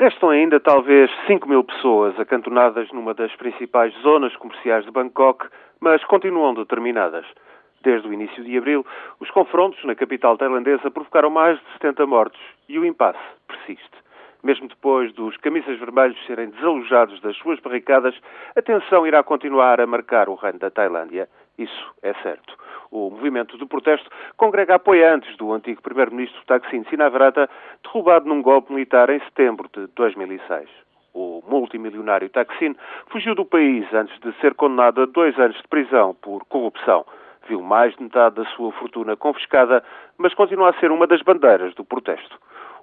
Restam ainda talvez 5 mil pessoas acantonadas numa das principais zonas comerciais de Bangkok, mas continuam determinadas. Desde o início de abril, os confrontos na capital tailandesa provocaram mais de 70 mortos e o impasse persiste. Mesmo depois dos camisas vermelhos serem desalojados das suas barricadas, a tensão irá continuar a marcar o reino da Tailândia. Isso é certo. O movimento de protesto congrega apoiantes do antigo primeiro-ministro Thaksin Sinavrata, derrubado num golpe militar em setembro de 2006. O multimilionário Thaksin fugiu do país antes de ser condenado a dois anos de prisão por corrupção. Viu mais de metade da sua fortuna confiscada, mas continua a ser uma das bandeiras do protesto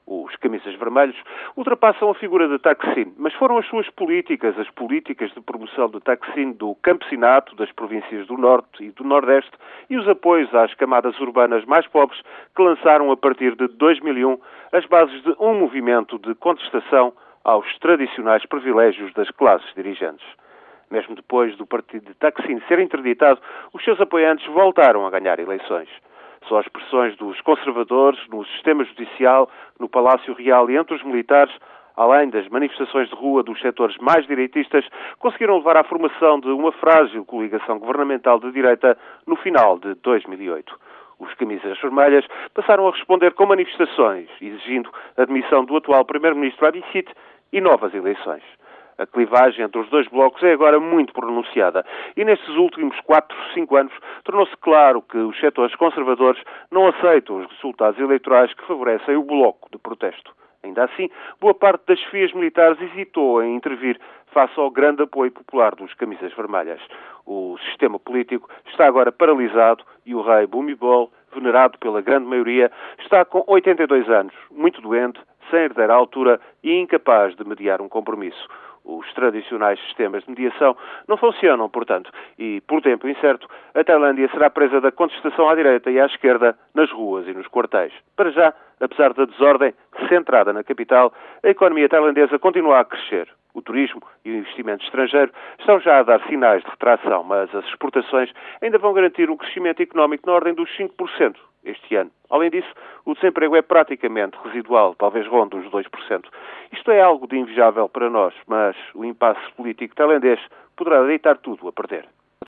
os camisas vermelhos, ultrapassam a figura de Taksin, mas foram as suas políticas, as políticas de promoção de Taksin do campesinato das províncias do Norte e do Nordeste e os apoios às camadas urbanas mais pobres que lançaram a partir de 2001 as bases de um movimento de contestação aos tradicionais privilégios das classes dirigentes. Mesmo depois do partido de Taksin ser interditado, os seus apoiantes voltaram a ganhar eleições. As pressões dos conservadores no sistema judicial, no Palácio Real e entre os militares, além das manifestações de rua dos setores mais direitistas, conseguiram levar à formação de uma frágil coligação governamental de direita no final de 2008. Os camisas vermelhas passaram a responder com manifestações, exigindo a admissão do atual primeiro-ministro Abicite e novas eleições. A clivagem entre os dois blocos é agora muito pronunciada e nestes últimos 4, 5 anos tornou-se claro que os setores conservadores não aceitam os resultados eleitorais que favorecem o bloco de protesto. Ainda assim, boa parte das fias militares hesitou em intervir face ao grande apoio popular dos camisas vermelhas. O sistema político está agora paralisado e o rei Bhumibol, venerado pela grande maioria, está com 82 anos, muito doente, sem herdeira à altura e incapaz de mediar um compromisso. Os tradicionais sistemas de mediação não funcionam, portanto, e por tempo incerto, a Tailândia será presa da contestação à direita e à esquerda nas ruas e nos quartéis. Para já, apesar da desordem centrada na capital, a economia tailandesa continua a crescer. O turismo e o investimento estrangeiro estão já a dar sinais de retração, mas as exportações ainda vão garantir um crescimento económico na ordem dos 5% este ano. Além disso, o desemprego é praticamente residual, talvez ronde os 2%. Isto é algo de invejável para nós, mas o impasse político tailandês poderá deitar tudo a perder.